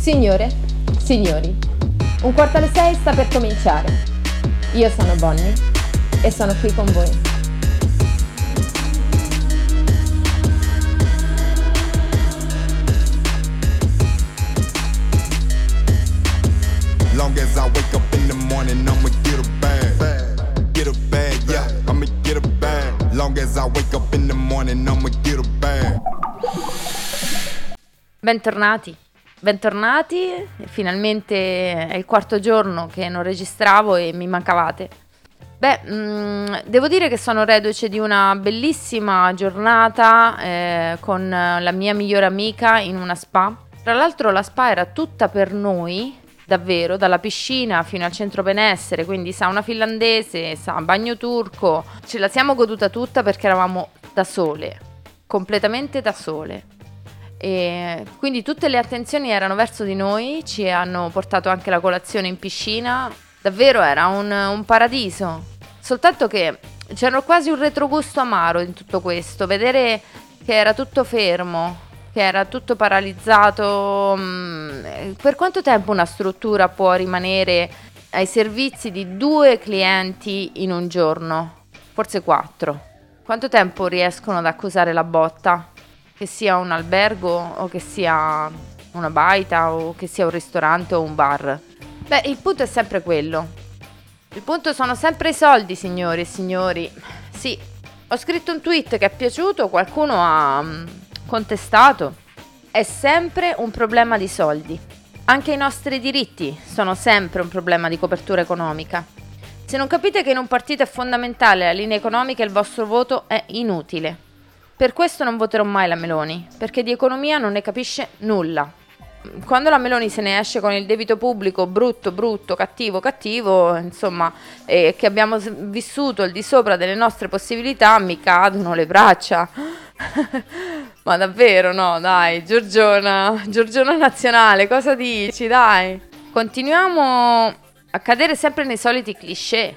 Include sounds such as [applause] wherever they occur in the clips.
Signore, signori, un quarto alle sei sta per cominciare. Io sono Bonnie e sono qui con voi. Long as I wake up in the morning, I'ma get a bag. Get a bag, yeah, I'ma get a bag. Long as I wake up in the morning, I'ma get a bag. Bentornati, bentornati, finalmente è il quarto giorno che non registravo e mi mancavate. Beh, mh, devo dire che sono reduce di una bellissima giornata eh, con la mia migliore amica in una spa. Tra l'altro la spa era tutta per noi, davvero, dalla piscina fino al centro benessere, quindi sauna finlandese, sa, bagno turco. Ce la siamo goduta tutta perché eravamo da sole, completamente da sole. E quindi tutte le attenzioni erano verso di noi, ci hanno portato anche la colazione in piscina, davvero era un, un paradiso. Soltanto che c'era quasi un retrogusto amaro in tutto questo, vedere che era tutto fermo, che era tutto paralizzato. mm, Per quanto tempo una struttura può rimanere ai servizi di due clienti in un giorno? Forse quattro. Quanto tempo riescono ad accusare la botta? Che sia un albergo o che sia una baita o che sia un ristorante o un bar. Beh, il punto è sempre quello. Il punto sono sempre i soldi, signori e signori. Sì, ho scritto un tweet che è piaciuto, qualcuno ha mm, contestato. È sempre un problema di soldi. Anche i nostri diritti sono sempre un problema di copertura economica. Se non capite che in un partito è fondamentale la linea economica, il vostro voto è inutile. Per questo non voterò mai la Meloni, perché di economia non ne capisce nulla. Quando la Meloni se ne esce con il debito pubblico brutto, brutto, cattivo, cattivo, insomma, e che abbiamo vissuto il di sopra delle nostre possibilità, mi cadono le braccia. [laughs] Ma davvero no, dai, Giorgiona, Giorgiona nazionale, cosa dici, dai? Continuiamo a cadere sempre nei soliti cliché,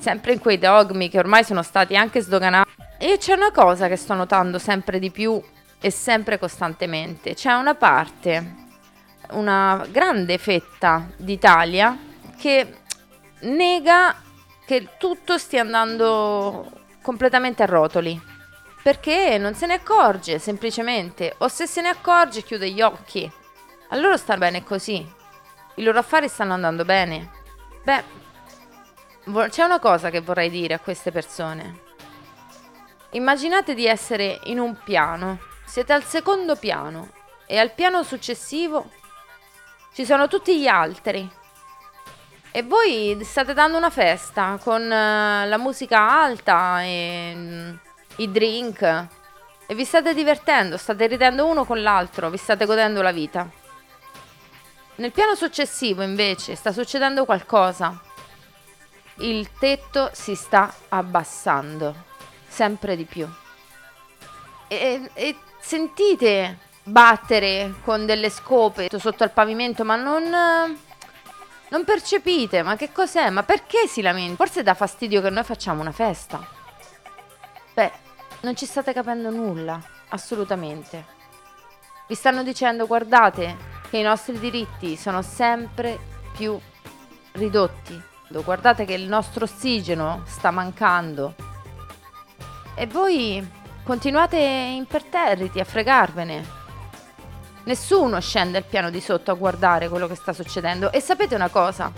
sempre in quei dogmi che ormai sono stati anche sdoganati. E c'è una cosa che sto notando sempre di più e sempre costantemente. C'è una parte, una grande fetta d'Italia che nega che tutto stia andando completamente a rotoli. Perché non se ne accorge semplicemente, o se se ne accorge chiude gli occhi. A loro sta bene così. I loro affari stanno andando bene. Beh, c'è una cosa che vorrei dire a queste persone. Immaginate di essere in un piano, siete al secondo piano e al piano successivo ci sono tutti gli altri. E voi state dando una festa con eh, la musica alta e mm, i drink e vi state divertendo, state ridendo uno con l'altro, vi state godendo la vita. Nel piano successivo invece sta succedendo qualcosa. Il tetto si sta abbassando sempre di più. E, e sentite battere con delle scope sotto al pavimento, ma non, non percepite. Ma che cos'è? Ma perché si lamenta? Forse dà fastidio che noi facciamo una festa. Beh, non ci state capendo nulla, assolutamente. Vi stanno dicendo, guardate, che i nostri diritti sono sempre più ridotti. Guardate che il nostro ossigeno sta mancando. E voi continuate imperterriti a fregarvene. Nessuno scende al piano di sotto a guardare quello che sta succedendo. E sapete una cosa?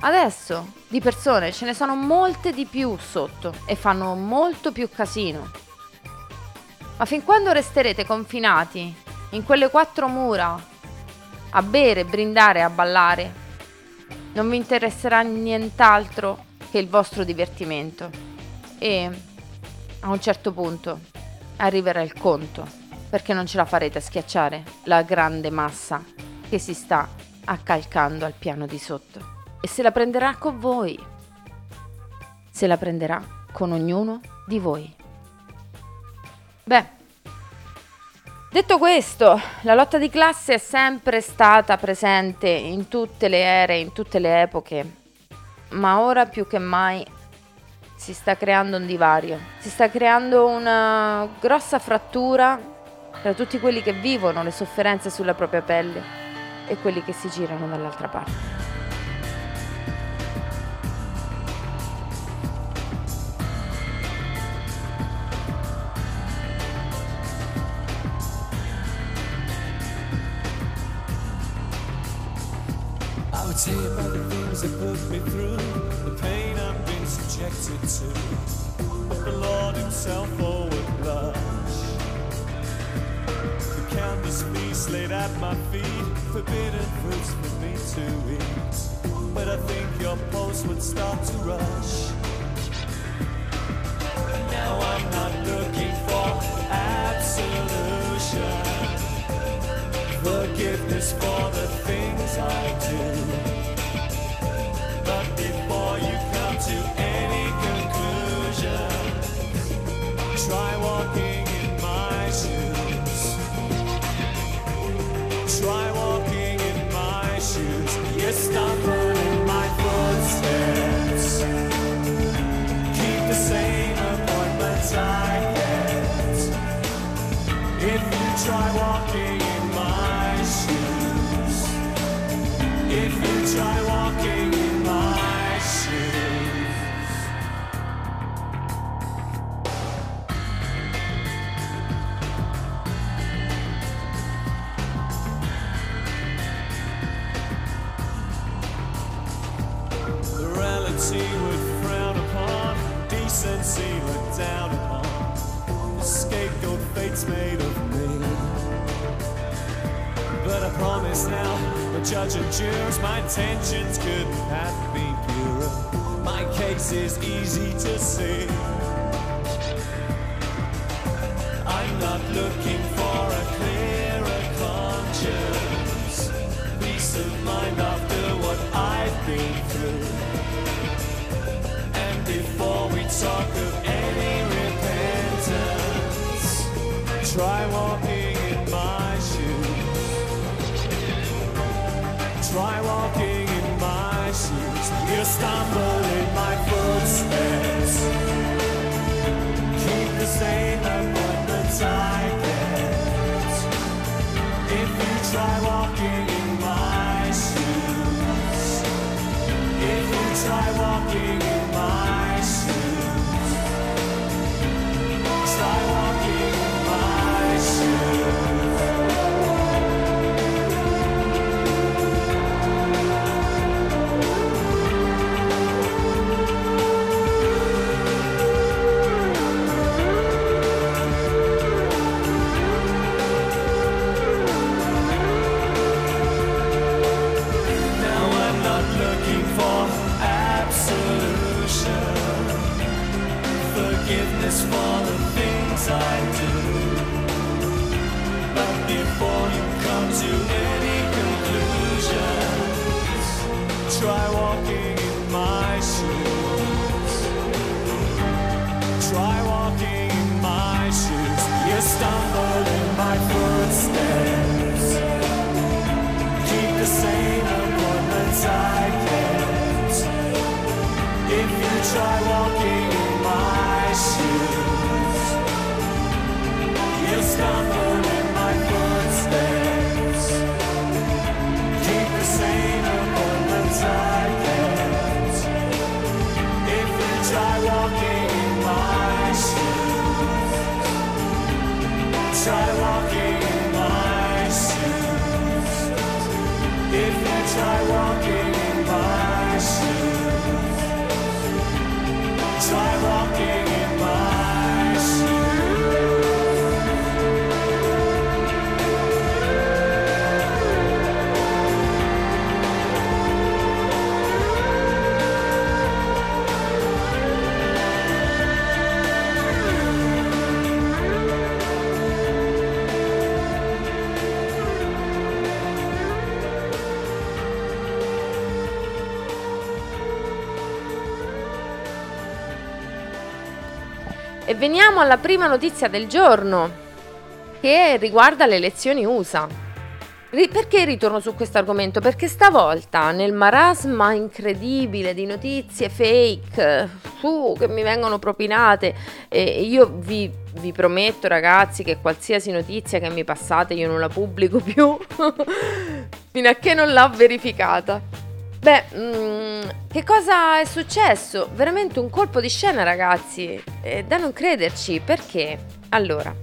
Adesso di persone ce ne sono molte di più sotto e fanno molto più casino. Ma fin quando resterete confinati in quelle quattro mura a bere, brindare e a ballare, non vi interesserà nient'altro che il vostro divertimento. E a un certo punto arriverà il conto, perché non ce la farete a schiacciare la grande massa che si sta accalcando al piano di sotto. E se la prenderà con voi, se la prenderà con ognuno di voi. Beh, detto questo, la lotta di classe è sempre stata presente in tutte le ere, in tutte le epoche, ma ora più che mai si sta creando un divario, si sta creando una grossa frattura tra tutti quelli che vivono le sofferenze sulla propria pelle e quelli che si girano dall'altra parte. Tell you about the things that put me through, the pain I've been subjected to. But the Lord Himself oh, would blush. The countless feasts laid at my feet, forbidden fruits for me to eat. But I think your pulse would start to rush. Walking judge and jurors, my intentions couldn't have been purer. My case is easy to see. I'm not looking Try walking in my shoes. You stumble in my footsteps. Keep the same appointments I get. If you try walking in my shoes. If you try walking forgiveness for the things I do. But before you come to any conclusions, try walking in my shoes. Try walking in my shoes. You stumble in my footsteps. Keep the same appointments I get. If you try E veniamo alla prima notizia del giorno, che riguarda le elezioni USA. Perché ritorno su questo argomento? Perché stavolta nel marasma incredibile di notizie fake su, che mi vengono propinate, e io vi, vi prometto ragazzi che qualsiasi notizia che mi passate io non la pubblico più. [laughs] fino a che non l'ho verificata. Beh, mm, che cosa è successo? Veramente un colpo di scena, ragazzi. È da non crederci, perché? Allora,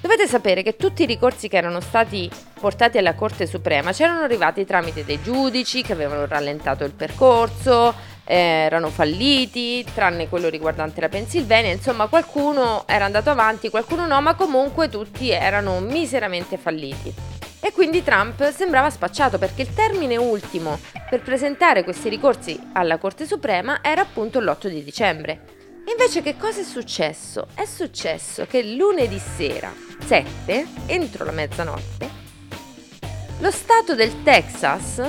dovete sapere che tutti i ricorsi che erano stati portati alla Corte Suprema c'erano arrivati tramite dei giudici che avevano rallentato il percorso, eh, erano falliti, tranne quello riguardante la Pennsylvania, insomma qualcuno era andato avanti, qualcuno no, ma comunque tutti erano miseramente falliti. E quindi Trump sembrava spacciato perché il termine ultimo per presentare questi ricorsi alla Corte Suprema era appunto l'8 di dicembre. Invece che cosa è successo? È successo che lunedì sera, 7, entro la mezzanotte, lo Stato del Texas,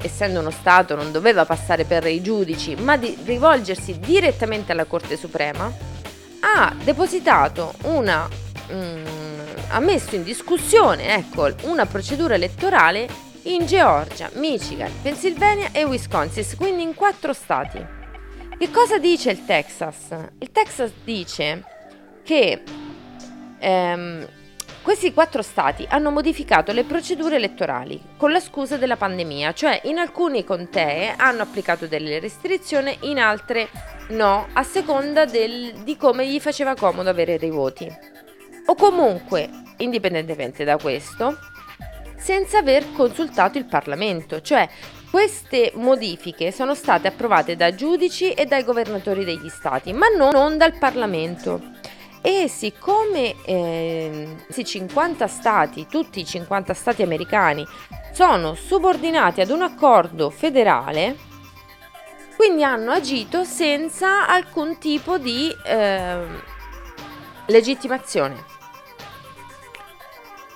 essendo uno Stato non doveva passare per i giudici, ma di rivolgersi direttamente alla Corte Suprema, ha depositato una... Mm, ha messo in discussione ecco, una procedura elettorale in Georgia, Michigan, Pennsylvania e Wisconsin, quindi in quattro stati. Che cosa dice il Texas? Il Texas dice che ehm, questi quattro stati hanno modificato le procedure elettorali con la scusa della pandemia, cioè in alcune contee hanno applicato delle restrizioni, in altre no, a seconda del, di come gli faceva comodo avere dei voti. O comunque, indipendentemente da questo, senza aver consultato il Parlamento, cioè queste modifiche sono state approvate da giudici e dai governatori degli stati, ma non, dal Parlamento. E siccome eh, 50 stati, tutti i 50 stati americani, sono subordinati ad un accordo federale, quindi hanno agito senza alcun tipo di eh, legittimazione.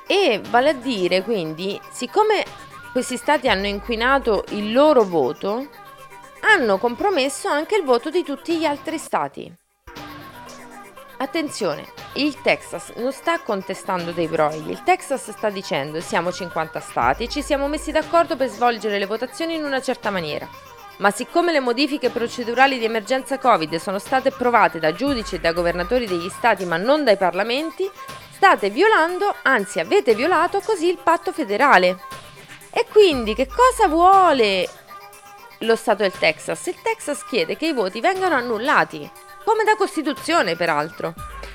E vale a dire quindi, siccome questi stati hanno inquinato il loro voto, hanno compromesso anche il voto di tutti gli altri stati. Attenzione, il Texas non sta contestando dei brogli, il Texas sta dicendo siamo 50 stati e ci siamo messi d'accordo per svolgere le votazioni in una certa maniera. Ma siccome le modifiche procedurali di emergenza Covid sono state approvate da giudici e da governatori degli stati ma non dai parlamenti, state violando, anzi avete violato così il patto federale. E quindi che cosa vuole lo Stato del Texas? Il Texas chiede che i voti vengano annullati, come da Costituzione peraltro,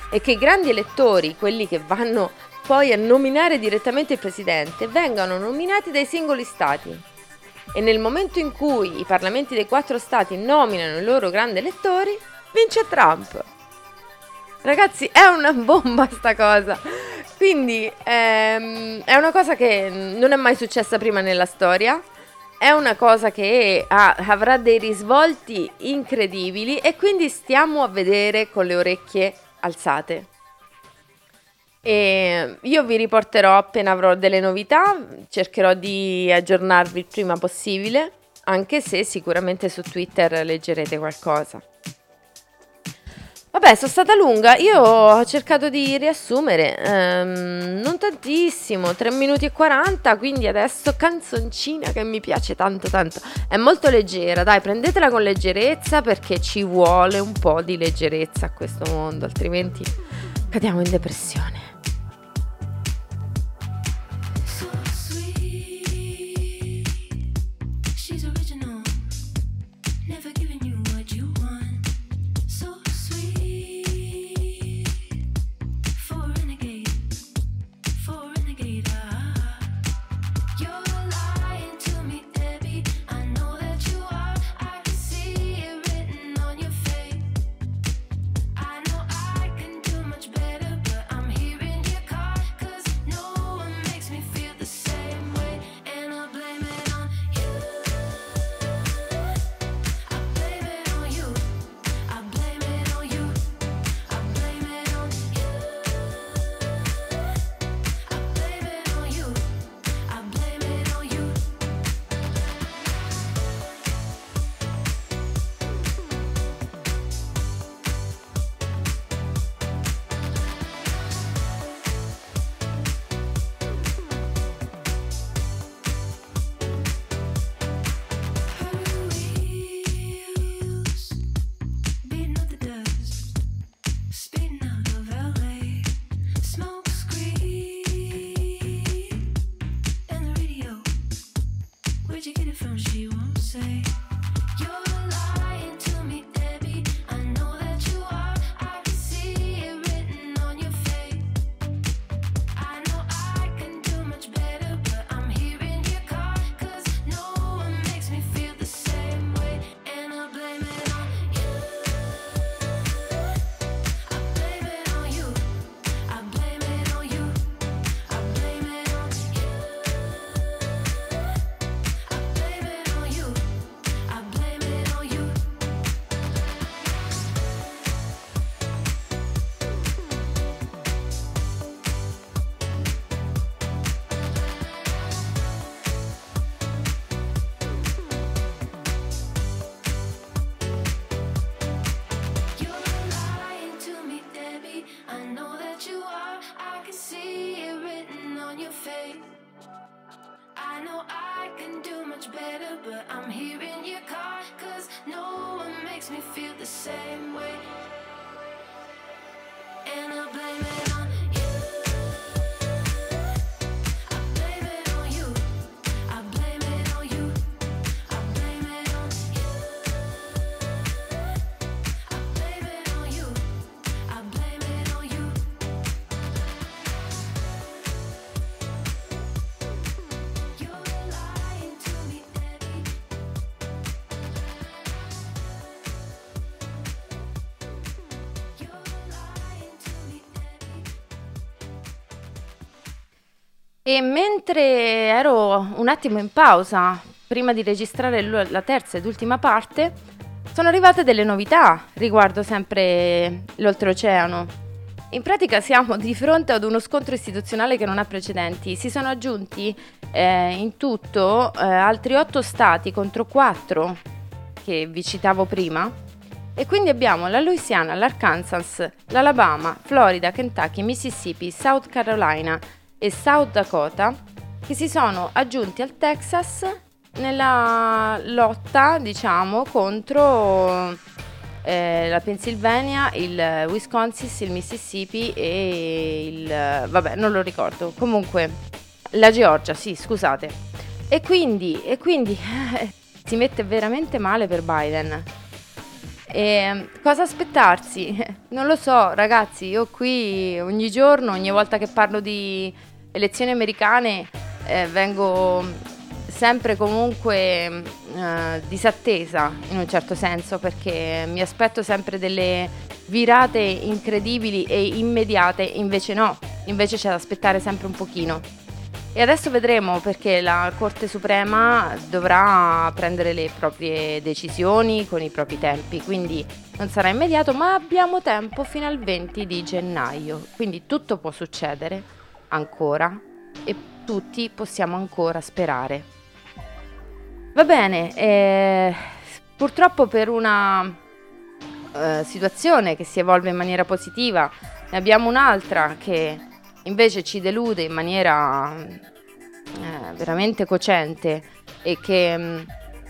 e che i grandi elettori, quelli che vanno poi a nominare direttamente il Presidente, vengano nominati dai singoli Stati. E nel momento in cui i parlamenti dei quattro Stati nominano i loro grandi elettori, vince Trump. Ragazzi, è una [laughs] bomba sta cosa. Quindi ehm, è una cosa che non è mai successa prima nella storia. È una cosa che ha, avrà dei risvolti incredibili e quindi stiamo a vedere con le orecchie alzate. E io vi riporterò appena avrò delle novità, cercherò di aggiornarvi il prima possibile, anche se sicuramente su Twitter leggerete qualcosa. Vabbè, sono stata lunga, io ho cercato di riassumere, ehm, non tantissimo, 3 minuti e 40, quindi adesso canzoncina che mi piace tanto tanto. È molto leggera, dai, prendetela con leggerezza perché ci vuole un po' di leggerezza a questo mondo, altrimenti cadiamo in depressione. The same E mentre ero un attimo in pausa, prima di registrare la terza ed ultima parte, sono arrivate delle novità riguardo sempre l'oltreoceano. In pratica siamo di fronte ad uno scontro istituzionale che non ha precedenti. Si sono aggiunti eh, in tutto eh, altri otto stati contro quattro che vi citavo prima. E quindi abbiamo la Louisiana, l'Arkansas, l'Alabama, Florida, Kentucky, Mississippi, South Carolina e South Dakota che si sono aggiunti al Texas nella lotta, diciamo, contro eh, la Pennsylvania, il Wisconsin, il Mississippi e il... vabbè, non lo ricordo. Comunque, la Georgia, sì, scusate. E quindi, e quindi si mette veramente male per Biden. E cosa aspettarsi? [laughs] Non lo so, ragazzi, io qui ogni giorno, ogni volta che parlo di elezioni americane, eh, vengo sempre comunque eh, disattesa in un certo senso perché mi aspetto sempre delle virate incredibili e immediate, invece no, invece c'è da aspettare sempre un pochino. E adesso vedremo perché la Corte Suprema dovrà prendere le proprie decisioni con i propri tempi, quindi non sarà immediato, ma abbiamo tempo fino al 20 di gennaio, quindi tutto può succedere ancora e tutti possiamo ancora sperare. Va bene, eh, purtroppo per una eh, situazione che si evolve in maniera positiva, ne abbiamo un'altra che invece ci delude in maniera eh, veramente cocente e che mh,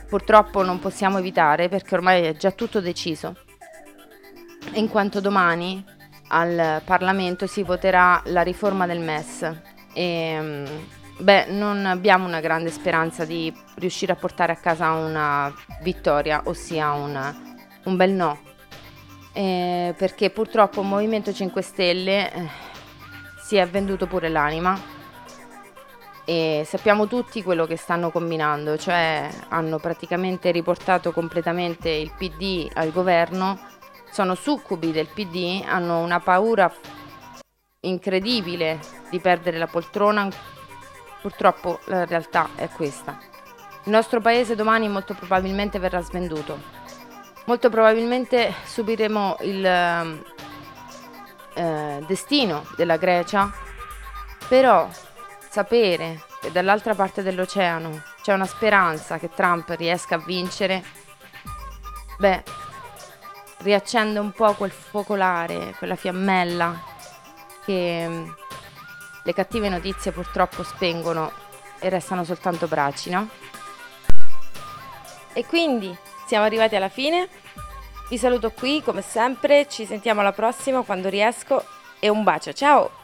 purtroppo non possiamo evitare perché ormai è già tutto deciso. In quanto domani al Parlamento si voterà la riforma del MES e mh, beh, non abbiamo una grande speranza di riuscire a portare a casa una vittoria, ossia un, un bel no. Eh, perché purtroppo il Movimento 5 Stelle eh, si è venduto pure l'anima e sappiamo tutti quello che stanno combinando, cioè hanno praticamente riportato completamente il PD al governo, sono succubi del PD, hanno una paura incredibile di perdere la poltrona, purtroppo la realtà è questa. Il nostro paese domani molto probabilmente verrà svenduto. Molto probabilmente subiremo il eh, destino della Grecia, però sapere che dall'altra parte dell'oceano c'è una speranza che Trump riesca a vincere, beh, riaccende un po' quel focolare, quella fiammella che mm, le cattive notizie purtroppo spengono e restano soltanto bracci, no? E quindi siamo arrivati alla fine. Vi saluto qui come sempre, ci sentiamo alla prossima quando riesco e un bacio, ciao!